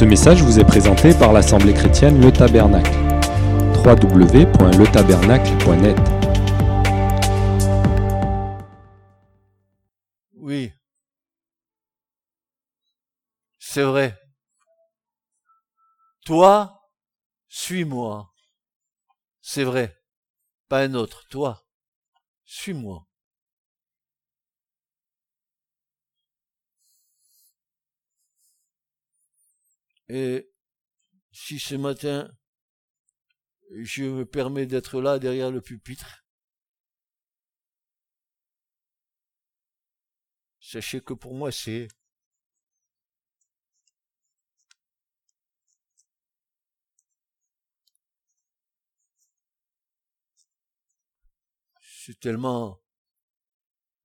Ce message vous est présenté par l'Assemblée chrétienne Le Tabernacle. www.letabernacle.net Oui. C'est vrai. Toi, suis-moi. C'est vrai. Pas un autre. Toi, suis-moi. Et si ce matin, je me permets d'être là derrière le pupitre, sachez que pour moi c'est c'est tellement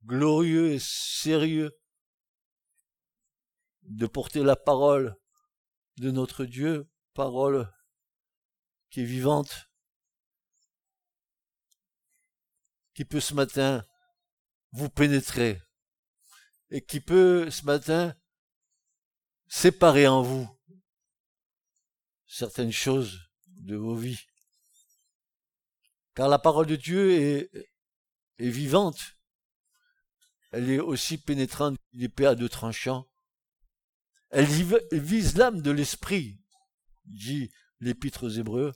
glorieux et sérieux de porter la parole de notre Dieu, parole qui est vivante, qui peut ce matin vous pénétrer et qui peut ce matin séparer en vous certaines choses de vos vies. Car la parole de Dieu est, vivante. Elle est aussi pénétrante d'une épée à deux tranchants elle vise l'âme de l'esprit, dit l'épître aux Hébreux.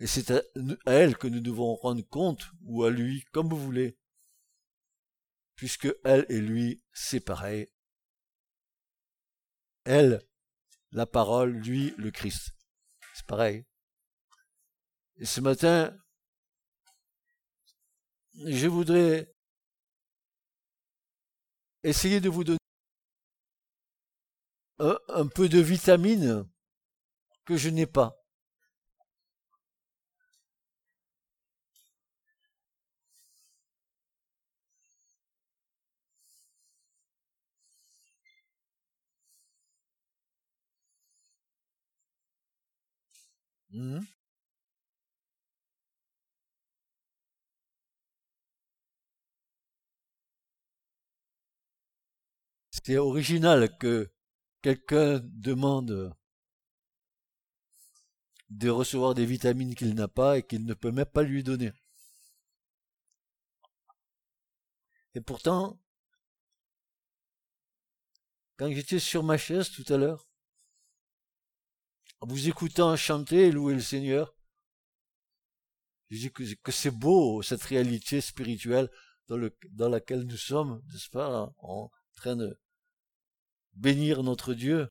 Et c'est à, elle que nous devons rendre compte, ou à lui, comme vous voulez, puisque elle et lui, c'est pareil. Elle, la parole, lui, le Christ. C'est pareil. Et ce matin, je voudrais essayer de vous donner un, peu de vitamine que je n'ai pas. Hmm? C'est original que quelqu'un demande de recevoir des vitamines qu'il n'a pas et qu'il ne peut même pas lui donner. Et pourtant, quand j'étais sur ma chaise tout à l'heure, en vous écoutant chanter et louer le Seigneur, je dis que, c'est beau cette réalité spirituelle dans, dans laquelle nous sommes, n'est-ce pas, en train de, bénir notre Dieu.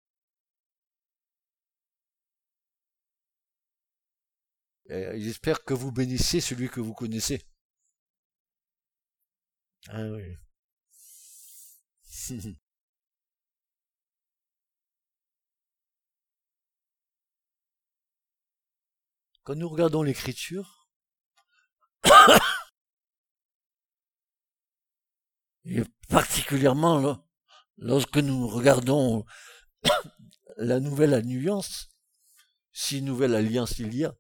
J'espère que vous bénissez celui que vous connaissez. Ah. Quand nous regardons l'écriture, et particulièrement là, lorsque nous regardons la nouvelle alliance, si nouvelle alliance il y a,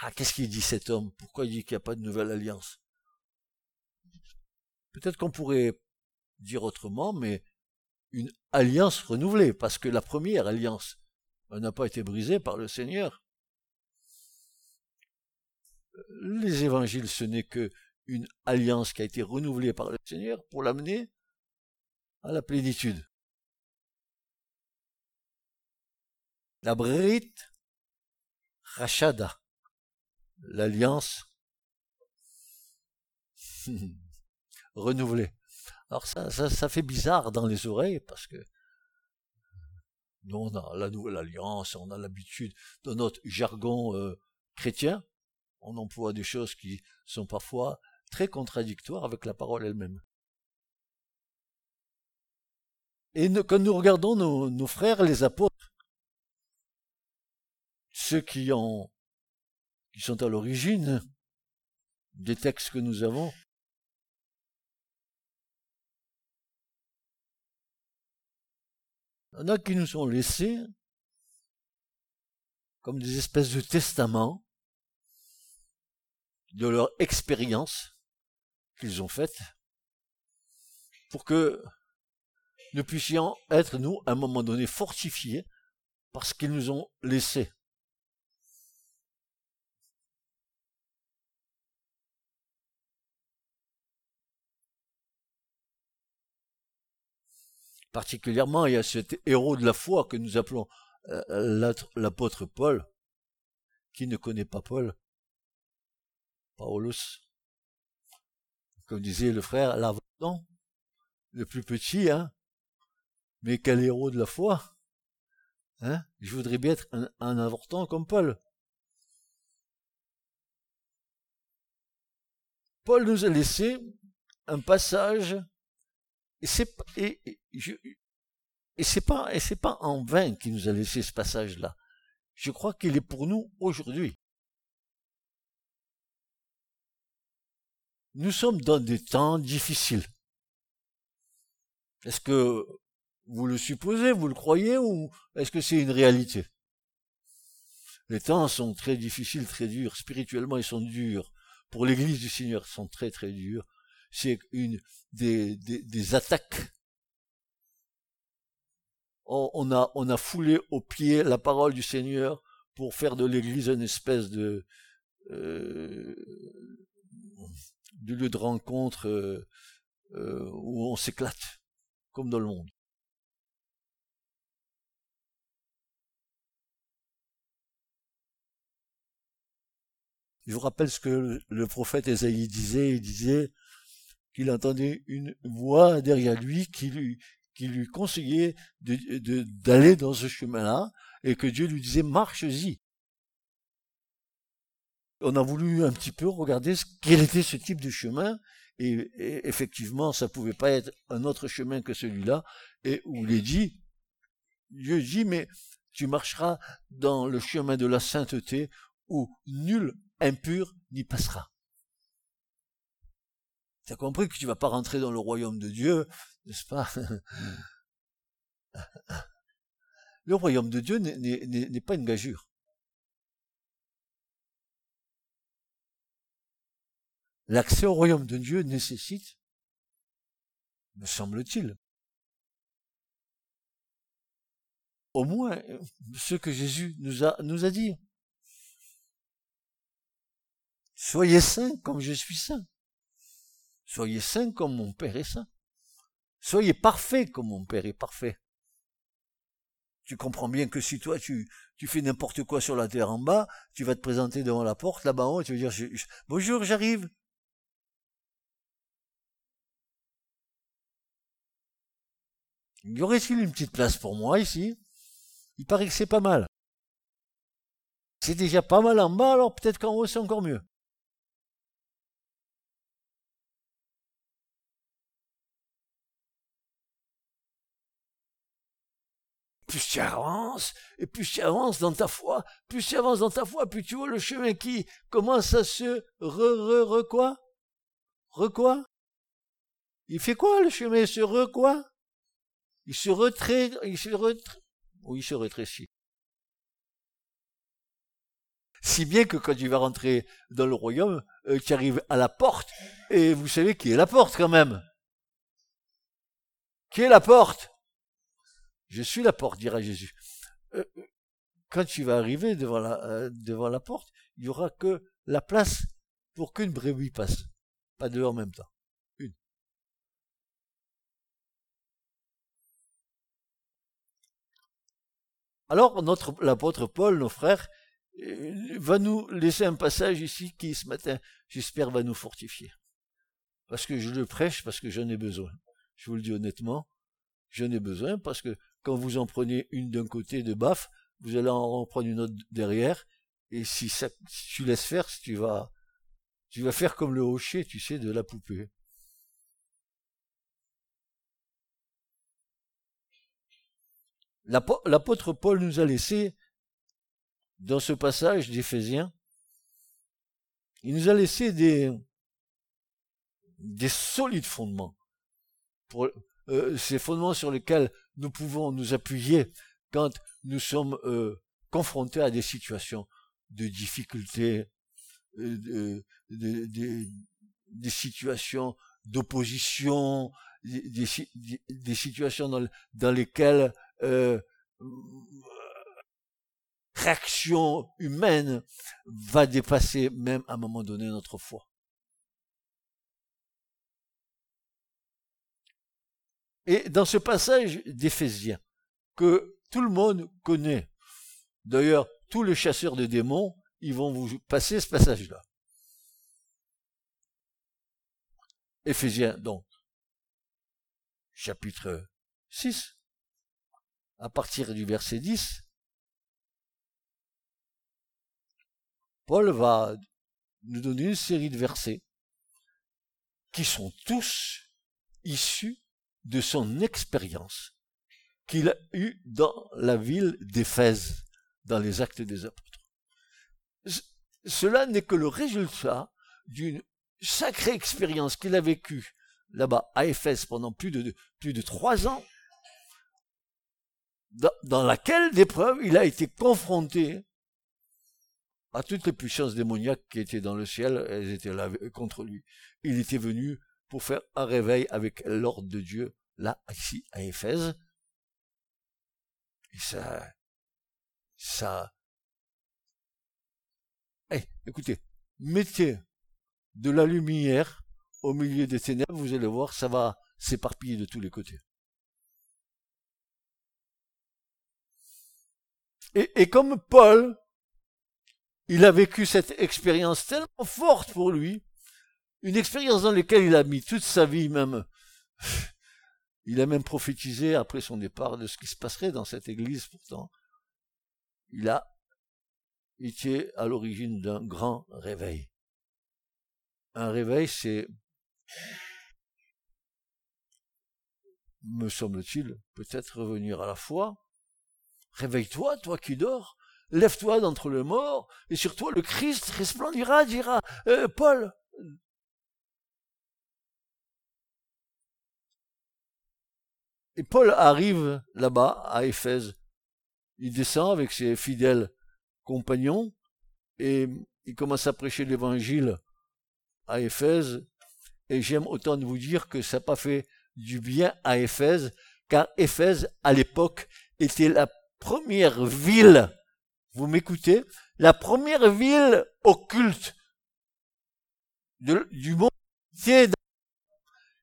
ah, qu'est-ce qu'il dit cet homme? Pourquoi il dit qu'il n'y a pas de nouvelle alliance? Peut-être qu'on pourrait dire autrement, mais une alliance renouvelée, parce que la première alliance n'a pas été brisée par le Seigneur. Les évangiles, ce n'est que une alliance qui a été renouvelée par le Seigneur pour l'amener à la plénitude. La Brit Rachada, l'alliance renouvelée. Alors ça, fait bizarre dans les oreilles parce que nous on a la nouvelle alliance, on a l'habitude de notre jargon euh, chrétien, on emploie des choses qui sont parfois très contradictoires avec la parole elle-même. Et quand nous regardons nos, frères, les apôtres, ceux qui qui sont à l'origine des textes que nous avons, il y en a qui nous sont laissés comme des espèces de testaments de leur expérience qu'ils ont faite pour que nous puissions être, nous, à un moment donné, fortifiés parce qu'ils nous ont laissés. Particulièrement, il y a cet héros de la foi que nous appelons euh, l'apôtre Paul, qui ne connaît pas Paul, Paulus, comme disait le frère Lavardon, le plus petit, hein, mais quel héros de la foi, hein, je voudrais bien être un, avortant comme Paul. Paul nous a laissé un passage, et c'est, et, et pas, et c'est pas en vain qu'il nous a laissé ce passage-là. Je crois qu'il est pour nous aujourd'hui. Nous sommes dans des temps difficiles. Est-ce que vous le supposez, vous le croyez, ou est-ce que c'est une réalité? Les temps sont très difficiles, très durs. Spirituellement, ils sont durs. Pour l'Église du Seigneur, ils sont très très durs. C'est une des, des, des attaques. On, a, on a foulé au pied la parole du Seigneur pour faire de l'Église une espèce de, euh, de lieu de rencontre euh, euh, où on s'éclate, comme dans le monde. Je vous rappelle ce que le prophète Esaïe disait, il disait qu'il entendait une voix derrière lui qui lui, qui conseillait d'aller dans ce chemin-là, et que Dieu lui disait marche-y. On a voulu un petit peu regarder quel était ce type de chemin, et, effectivement, ça pouvait pas être un autre chemin que celui-là, et où il est dit, Dieu dit, mais tu marcheras dans le chemin de la sainteté, où nul impur n'y passera. Tu as compris que tu vas pas rentrer dans le royaume de Dieu, n'est-ce pas? Le royaume de Dieu n'est pas une gageure. L'accès au royaume de Dieu nécessite, me semble-t-il, au moins ce que Jésus nous a dit. Soyez saints comme je suis saint. Soyez saints comme mon Père est saint. Soyez parfaits comme mon Père est parfait. Tu comprends bien que si toi tu, fais n'importe quoi sur la terre en bas, tu vas te présenter devant la porte là-bas haut et tu vas dire bonjour, j'arrive. Y aurait-il une petite place pour moi ici? Il paraît que c'est pas mal. C'est déjà pas mal en bas, alors peut-être qu'en haut c'est encore mieux. Plus tu avances, et plus tu avances dans ta foi, plus tu avances dans ta foi, plus tu vois le chemin qui commence à se re, re, re quoi? Re quoi? Il fait quoi le chemin? Il se re quoi? Il se retrait, il se retrait, oui, il se rétrécit. Si bien que quand tu vas rentrer dans le royaume, euh, tu arrives à la porte, et vous savez qui est la porte quand même. Qui est la porte? Je suis la porte, dira Jésus. Euh, euh, quand tu vas arriver devant la, euh, porte, il y aura que la place pour qu'une brebis passe. Pas deux en même temps. Une. Alors, l'apôtre Paul, nos frères, va nous laisser un passage ici qui, ce matin, j'espère, va nous fortifier. Parce que je le prêche, parce que j'en ai besoin. Je vous le dis honnêtement, j'en ai besoin parce que quand vous en prenez une d'un côté de baffe, vous allez en prendre une autre derrière, et si, tu laisses faire, tu vas, faire comme le hocher, tu sais, de la poupée. L'apôtre Paul nous a laissé, dans ce passage d'Éphésiens, il nous a laissé des, des solides fondements. Euh, ces fondements sur lesquels nous pouvons nous appuyer quand nous sommes euh, confrontés à des situations de difficulté, euh, des situations d'opposition, des, situations dans, lesquelles euh, réaction humaine va dépasser même à un moment donné notre foi. Et dans ce passage d'Éphésiens, que tout le monde connaît, d'ailleurs tous les chasseurs de démons, ils vont vous passer ce passage-là. Éphésiens, donc, chapitre 6, à partir du verset 10, Paul va nous donner une série de versets qui sont tous issus de son expérience qu'il a eue dans la ville d'Éphèse, dans les actes des apôtres. cela n'est que le résultat d'une sacrée expérience qu'il a vécue là-bas à Éphèse pendant plus de, trois ans, dans, dans laquelle d'épreuves il a été confronté à toutes les puissances démoniaques qui étaient dans le ciel, elles étaient là contre lui. Il était venu pour faire un réveil avec l'ordre de Dieu, là, ici, à Éphèse. Et ça, ça, eh, écoutez, mettez de la lumière au milieu des ténèbres, vous allez voir, ça va s'éparpiller de tous les côtés. Et, et comme Paul il a vécu cette expérience tellement forte pour lui, une expérience dans laquelle il a mis toute sa vie même. Il a même prophétisé après son départ de ce qui se passerait dans cette église pourtant. Il a été à l'origine d'un grand réveil. Un réveil, c'est, me semble-t-il, peut-être revenir à la foi. Réveille-toi, toi qui dors. Lève-toi d'entre les morts, et sur toi le Christ resplendira, dira euh, Paul. Et Paul arrive là-bas, à Éphèse. Il descend avec ses fidèles compagnons, et il commence à prêcher l'évangile à Éphèse. Et j'aime autant de vous dire que ça n'a pas fait du bien à Éphèse, car Éphèse, à l'époque, était la première ville vous m'écoutez, la première ville occulte du monde,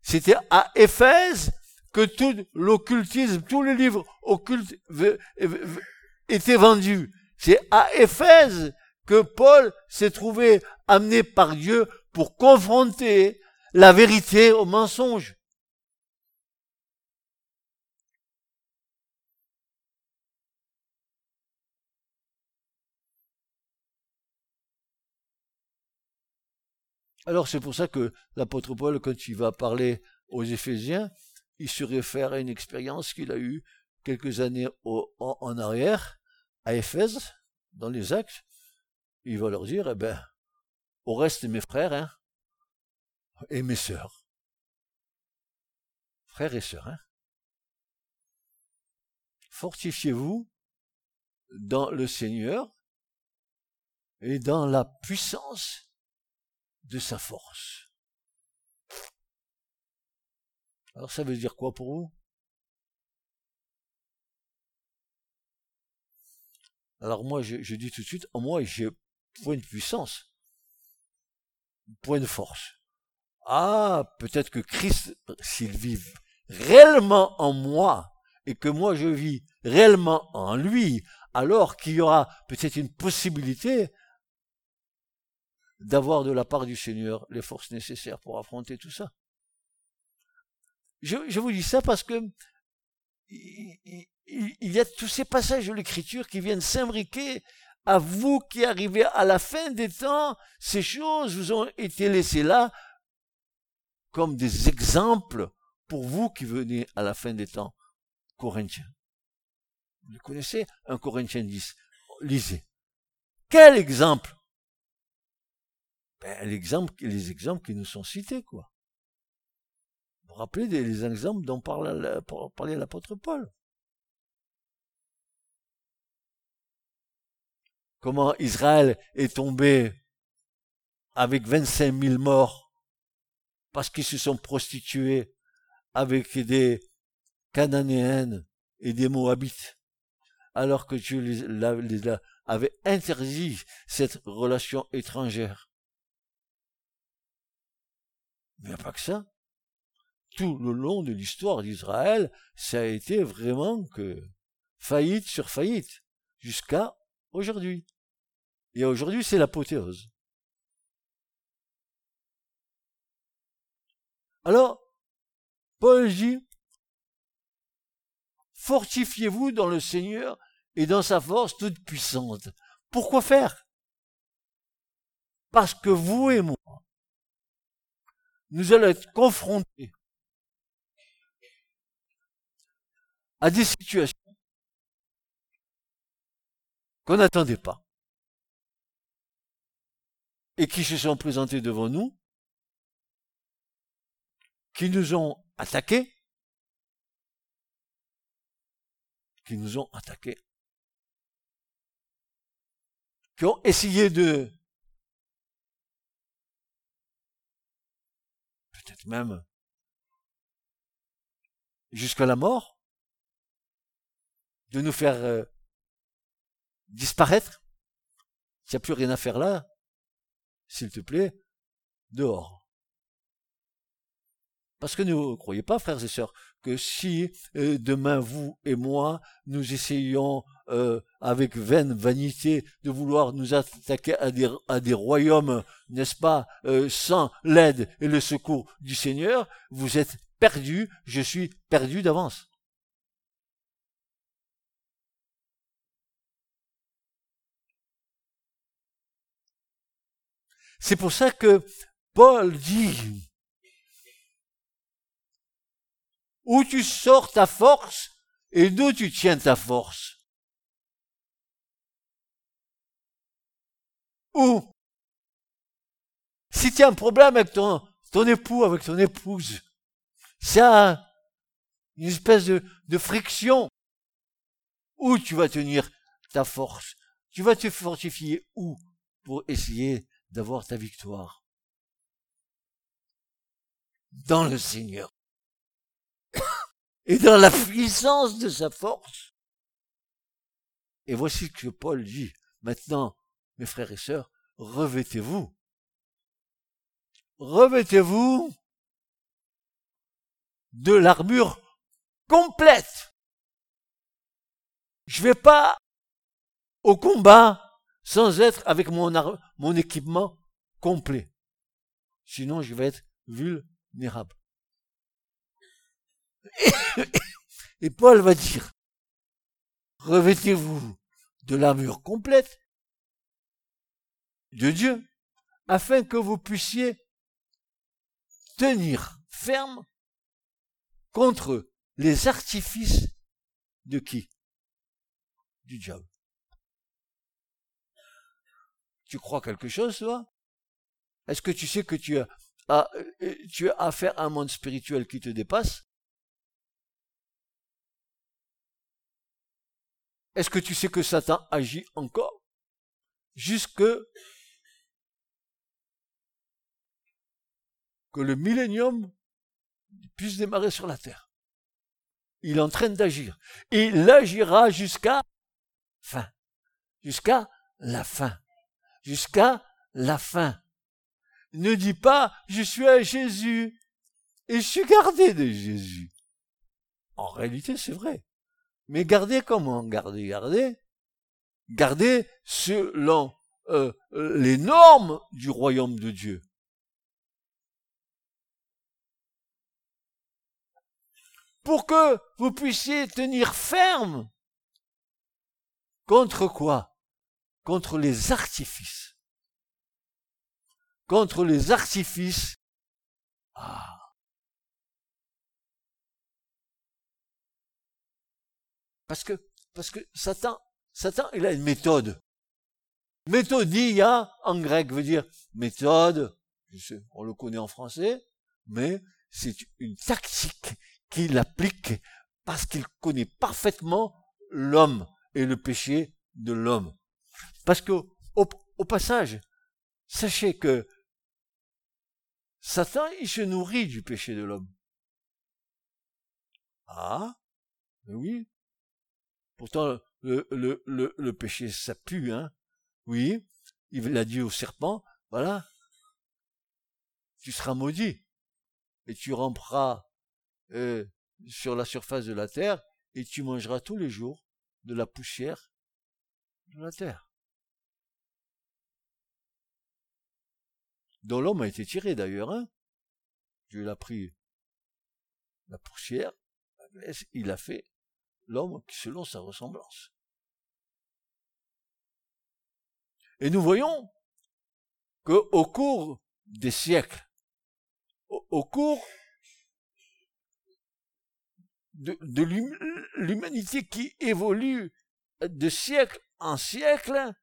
c'était à Éphèse que tout l'occultisme, tous les livres occultes étaient vendus. C'est à Éphèse que Paul s'est trouvé amené par Dieu pour confronter la vérité au mensonge. Alors c'est pour ça que l'apôtre Paul, quand il va parler aux Éphésiens, il se réfère à une expérience qu'il a eue quelques années en, arrière, à Éphèse, dans les actes. Il va leur dire, eh ben, au reste mes frères, hein, et mes sœurs. Frères et sœurs, hein. Fortifiez-vous dans le Seigneur et dans la puissance de sa force. Alors ça veut dire quoi pour vous? Alors moi, je, dis tout de suite, moi, j'ai point de puissance, point de force. Ah, peut-être que Christ, s'il vit réellement en moi, et que moi je vis réellement en lui, alors qu'il y aura peut-être une possibilité d'avoir de la part du Seigneur les forces nécessaires pour affronter tout ça. Je, vous dis ça parce que il, y a tous ces passages de l'Écriture qui viennent s'imbriquer à vous qui arrivez à la fin des temps. Ces choses vous ont été laissées là comme des exemples pour vous qui venez à la fin des temps. Corinthiens. Vous connaissez un Corinthien 10. Lisez. Quel exemple? Ben, les exemples qui nous sont cités, quoi. Rappelez des exemples dont parlait l'apôtre Paul Comment Israël est tombé avec 25 000 morts parce qu'ils se sont prostitués avec des Cananéennes et des Moabites, alors que Dieu les, les avait interdit cette relation étrangère. Mais il n'y a pas que ça. Tout le long de l'histoire d'Israël, ça a été vraiment que faillite sur faillite, jusqu'à aujourd'hui. Et aujourd'hui, c'est l'apothéose. Alors, Paul dit, fortifiez-vous dans le Seigneur et dans sa force toute puissante. Pourquoi faire? Parce que vous et moi, nous allons être confrontés à des situations qu'on n'attendait pas et qui se sont présentées devant nous, qui nous ont attaqués, qui nous ont attaqués, qui ont essayé de peut-être même jusqu'à la mort, de nous faire euh, disparaître. S'il n'y a plus rien à faire là, s'il te plaît, dehors. Parce que ne croyez pas, frères et sœurs, que si euh, demain vous et moi, nous essayons euh, avec vaine vanité de vouloir nous attaquer à des, royaumes, n'est-ce pas, sans l'aide et le secours du Seigneur, vous êtes perdus, je suis perdu d'avance. C'est pour ça que Paul dit, où tu sors ta force et d'où tu tiens ta force. Où? Si tu as un problème avec ton, époux, avec ton épouse, c'est une espèce de, de friction. Où tu vas tenir ta force? Tu vas te fortifier où pour essayer d'avoir ta victoire Dans le Seigneur. Et dans la puissance de sa force. Et voici ce que Paul dit. Maintenant, mes frères et sœurs, revêtez-vous. Revêtez-vous de l'armure complète. Je vais pas au combat sans être avec mon, mon équipement complet. Sinon, je vais être vulnérable. Et Paul va dire, revêtez-vous de l'armure complète de Dieu, afin que vous puissiez tenir ferme contre les artifices de qui? Du diable. Tu crois quelque chose, toi? Est-ce que tu sais que tu as, euh, tu as affaire à un monde spirituel qui te dépasse? Est-ce que tu sais que Satan agit encore? Jusque que le millénium puisse démarrer sur la terre. Il est en train d'agir. Il agira jusqu'à fin. Jusqu'à la fin jusqu'à la fin. Ne dis pas, je suis à Jésus et je suis gardé de Jésus. En réalité, c'est vrai. Mais garder comment Garder, garder Garder selon euh, les normes du royaume de Dieu. Pour que vous puissiez tenir ferme. Contre quoi? Contre les artifices. Contre les artifices. Ah. Parce que, parce que Satan, Satan, il a une méthode. Méthodia, en grec, veut dire méthode. on le connaît en français, mais c'est une tactique qu'il applique parce qu'il connaît parfaitement l'homme et le péché de l'homme. Parce que, au, passage, sachez que Satan, il se nourrit du péché de l'homme. Ah, oui. Pourtant, le, le, le, le péché, ça pue, hein. Oui, il a dit au serpent, voilà, tu seras maudit, et tu ramperas euh, sur la surface de la terre, et tu mangeras tous les jours de la poussière de la terre. Dont l'homme a été tiré d'ailleurs, hein. Dieu l'a pris la poussière, il a fait l'homme selon sa ressemblance. Et nous voyons que au cours des siècles, au, cours de, de l'humanité qui évolue de siècle en siècle,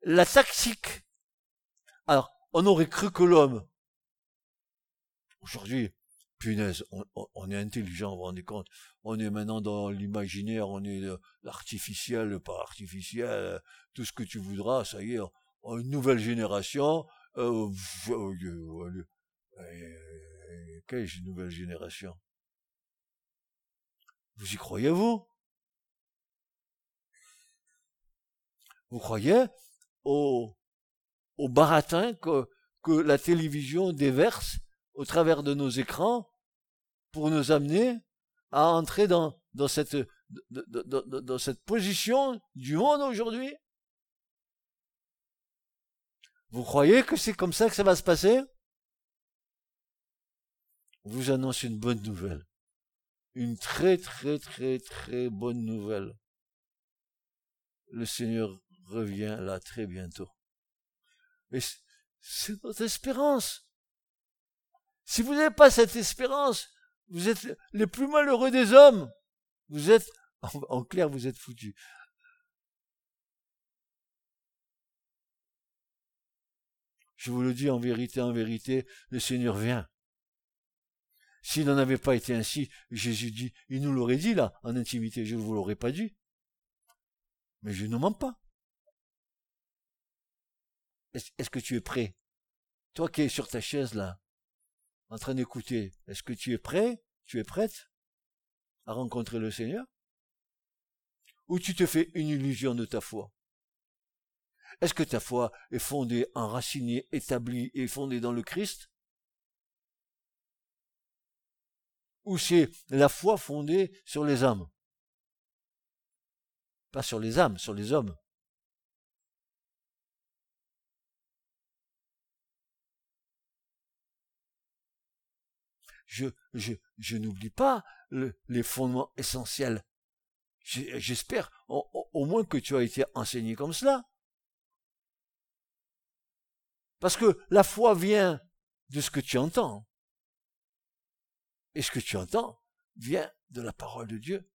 la tactique. Alors, on aurait cru que l'homme, aujourd'hui, punaise, on, est intelligent, vous vous rendez compte. On est maintenant dans l'imaginaire, on est l'artificiel, le pas artificiel, tout ce que tu voudras, ça y est, une nouvelle génération. Euh, quelle nouvelle génération? Vous y croyez, vous? Vous croyez au, au baratin que, la télévision déverse au travers de nos écrans pour nous amener à entrer dans, cette, dans cette position du monde aujourd'hui Vous croyez que c'est comme ça que ça va se passer? Vous annonce une bonne nouvelle. Une très très très très bonne nouvelle. Le Seigneur revient là très bientôt. Et c'est notre espérance. Si vous n'avez pas cette espérance, vous êtes les plus malheureux des hommes. Vous êtes, en, clair, vous êtes foutus. Je vous le dis en vérité, en vérité, le Seigneur vient. S'il n'en avait pas été ainsi, Jésus dit, il nous l'aurait dit là, en intimité, je ne vous l'aurais pas dit. Mais je ne mens pas. Est-ce que tu es prêt? Toi qui es sur ta chaise là, en train d'écouter, est-ce que tu es prêt? Tu es prête à rencontrer le Seigneur? Ou tu te fais une illusion de ta foi? Est-ce que ta foi est fondée, enracinée, établie et fondée dans le Christ? Ou c'est la foi fondée sur les âmes? Pas sur les âmes, sur les hommes. Je, je, je n'oublie pas les fondements essentiels. J'espère au, moins que tu as été enseigné comme cela. Parce que la foi vient de ce que tu entends. Et ce que tu entends vient de la parole de Dieu.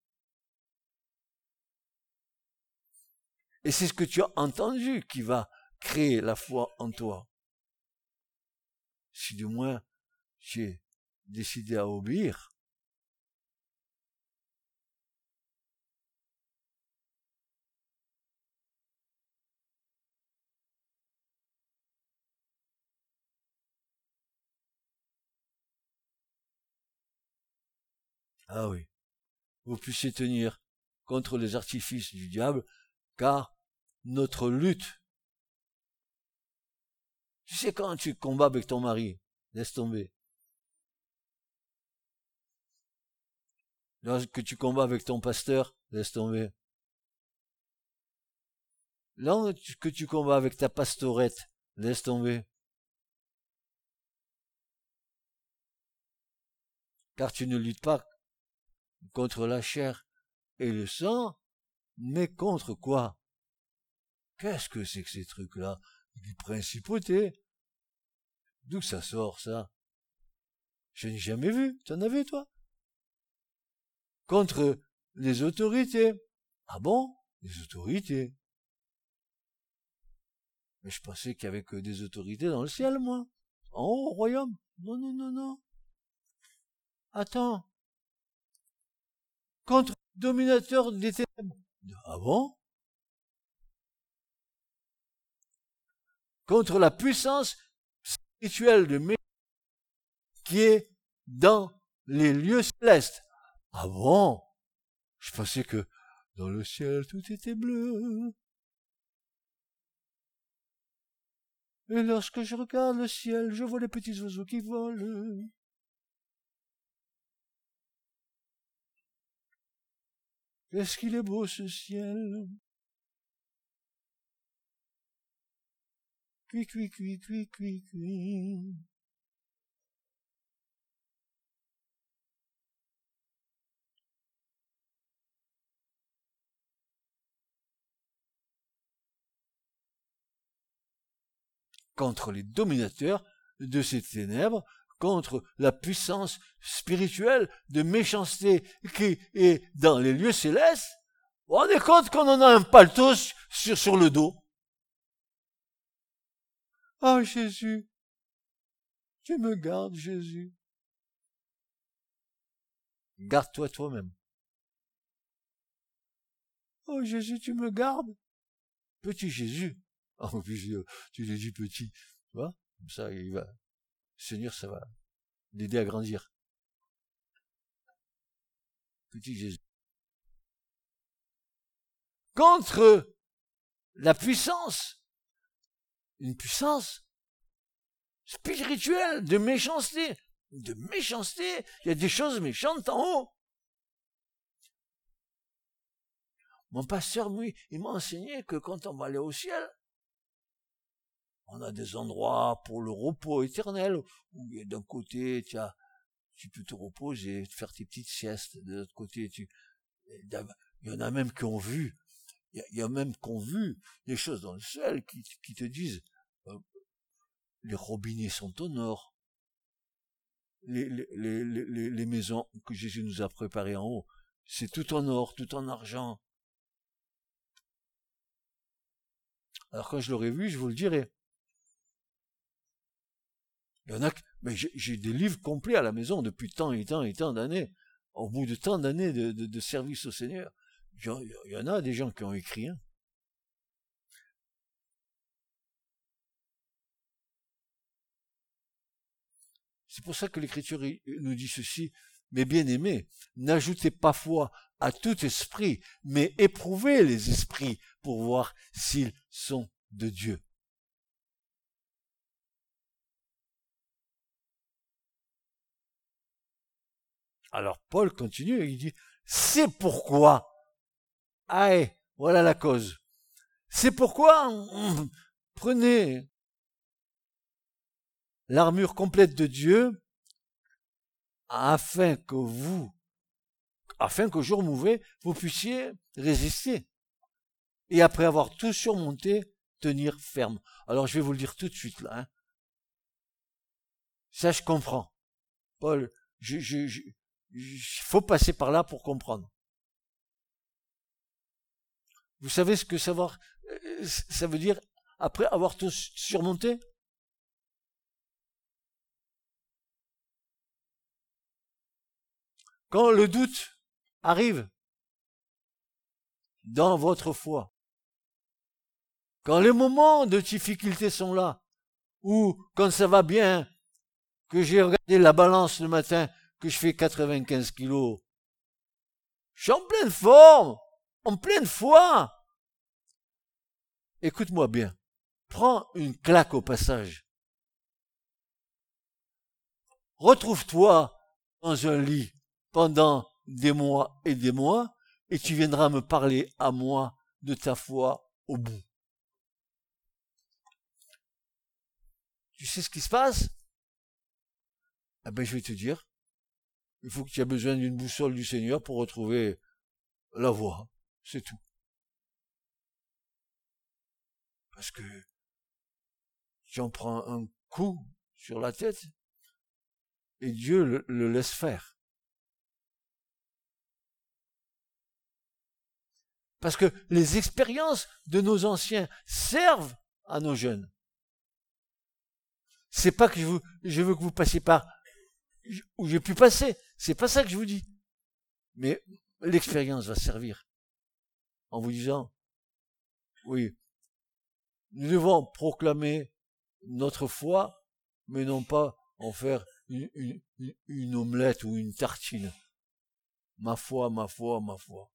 Et c'est ce que tu as entendu qui va créer la foi en toi. Si du moins tu décidé à obéir. Ah oui, vous puissiez tenir contre les artifices du diable, car notre lutte, tu sais quand tu combats avec ton mari, laisse tomber. Lorsque tu combats avec ton pasteur, laisse tomber. Lorsque tu combats avec ta pastorette, laisse tomber. Car tu ne luttes pas contre la chair et le sang, mais contre quoi? Qu'est-ce que c'est que ces trucs-là? Des principautés D'où ça sort, ça? Je n'ai jamais vu. T'en as vu, toi? Contre les autorités. Ah bon? Les autorités Mais je pensais qu'il y avait que des autorités dans le ciel, moi. En haut, au royaume. Non, non, non, non. Attends. Contre les dominateurs des ténèbres. Ah bon? Contre la puissance spirituelle de qui est dans les lieux célestes Ah bon? Je pensais que dans le ciel tout était bleu. Et lorsque je regarde le ciel, je vois les petits oiseaux qui volent. Qu'est-ce qu'il est beau ce ciel? Cui, cui, cui, cui, cui, cui. Contre les dominateurs de ces ténèbres, contre la puissance spirituelle de méchanceté qui est dans les lieux célestes, on est compte qu'on en a un paletot sur, sur le dos. Oh Jésus, tu me gardes Jésus. Garde-toi toi-même. Oh Jésus, tu me gardes? Petit Jésus. Oh, tu l'as dit petit. Tu vois? Comme ça, il va. Seigneur, ça va l'aider à grandir. Petit Jésus. Contre la puissance une puissance spirituelle de méchanceté. De méchanceté. Il y a des choses méchantes en haut. Mon pasteur, oui, il m'a enseigné que quand on va aller au ciel, on a des endroits pour le repos éternel, où d'un côté, tu, as, tu peux te reposer, faire tes petites siestes, de l'autre côté, tu, il y en a même qui ont vu, il y, a même qui ont vu des choses dans le ciel qui, te disent, euh, les robinets sont en or. Les, les, les, les, maisons que Jésus nous a préparées en haut, c'est tout en or, tout en argent. Alors quand je l'aurai vu, je vous le dirai. Y en a, mais j'ai des livres complets à la maison depuis tant et tant et tant d'années. Au bout de tant d'années de, de, service au Seigneur, il y, en a des gens qui ont écrit un. C'est pour ça que l'Écriture nous dit ceci. Mais bien aimés, n'ajoutez pas foi à tout esprit, mais éprouvez les esprits pour voir s'ils sont de Dieu. Alors Paul continue et il dit, c'est pourquoi, aïe, voilà la cause. C'est pourquoi prenez l'armure complète de Dieu afin que vous, afin qu'au jour mauvais, vous puissiez résister. Et après avoir tout surmonté, tenir ferme. Alors je vais vous le dire tout de suite là. Hein. Ça, je comprends. Paul, je, je, il faut passer par là pour comprendre. Vous savez ce que savoir, euh, ça veut dire après avoir tout surmonté? Quand le doute arrive dans votre foi, quand les moments de difficulté sont là, ou quand ça va bien, que j'ai regardé la balance le matin, que je fais 95 kilos, je suis en pleine forme, en pleine foi. Écoute-moi bien, prends une claque au passage. Retrouve-toi dans un lit pendant des mois et des mois, et tu viendras me parler à moi de ta foi au bout. Tu sais ce qui se passe? Eh ben, je vais te dire. Il faut que tu aies besoin d'une boussole du Seigneur pour retrouver la voie. C'est tout. Parce que tu en prends un coup sur la tête et Dieu le laisse faire. Parce que les expériences de nos anciens servent à nos jeunes. C'est pas que je, veux que vous passiez par où j'ai pu passer. C'est pas ça que je vous dis. Mais l'expérience va servir en vous disant, oui, nous devons proclamer notre foi, mais non pas en faire une, une omelette ou une tartine. ma foi, ma foi, ma foi.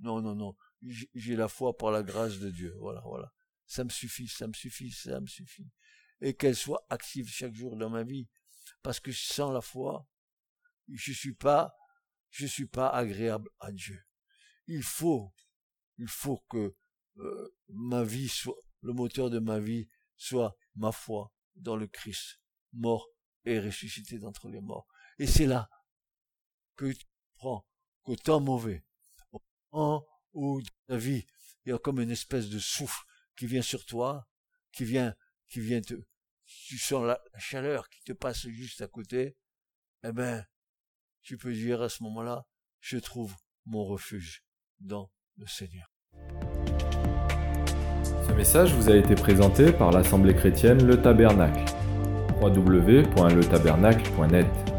Non, non, non. J'ai la foi par la grâce de Dieu. Voilà, voilà. Ça me suffit, ça me suffit, ça me suffit. Et qu'elle soit active chaque jour dans ma vie. Parce que sans la foi, je suis pas, je suis pas agréable à Dieu. Il faut, il faut que euh, ma vie soit, le moteur de ma vie soit ma foi dans le Christ, mort et ressuscité d'entre les morts. Et c'est là que tu prends qu'au temps mauvais, au temps où ta vie, il y a comme une espèce de souffle qui vient sur toi, qui vient, qui vient te, tu sens la, chaleur qui te passe juste à côté, eh ben, tu peux dire à ce moment-là, je trouve mon refuge dans le Seigneur. Ce message vous a été présenté par l'Assemblée chrétienne Le Tabernacle. www.letabernacle.net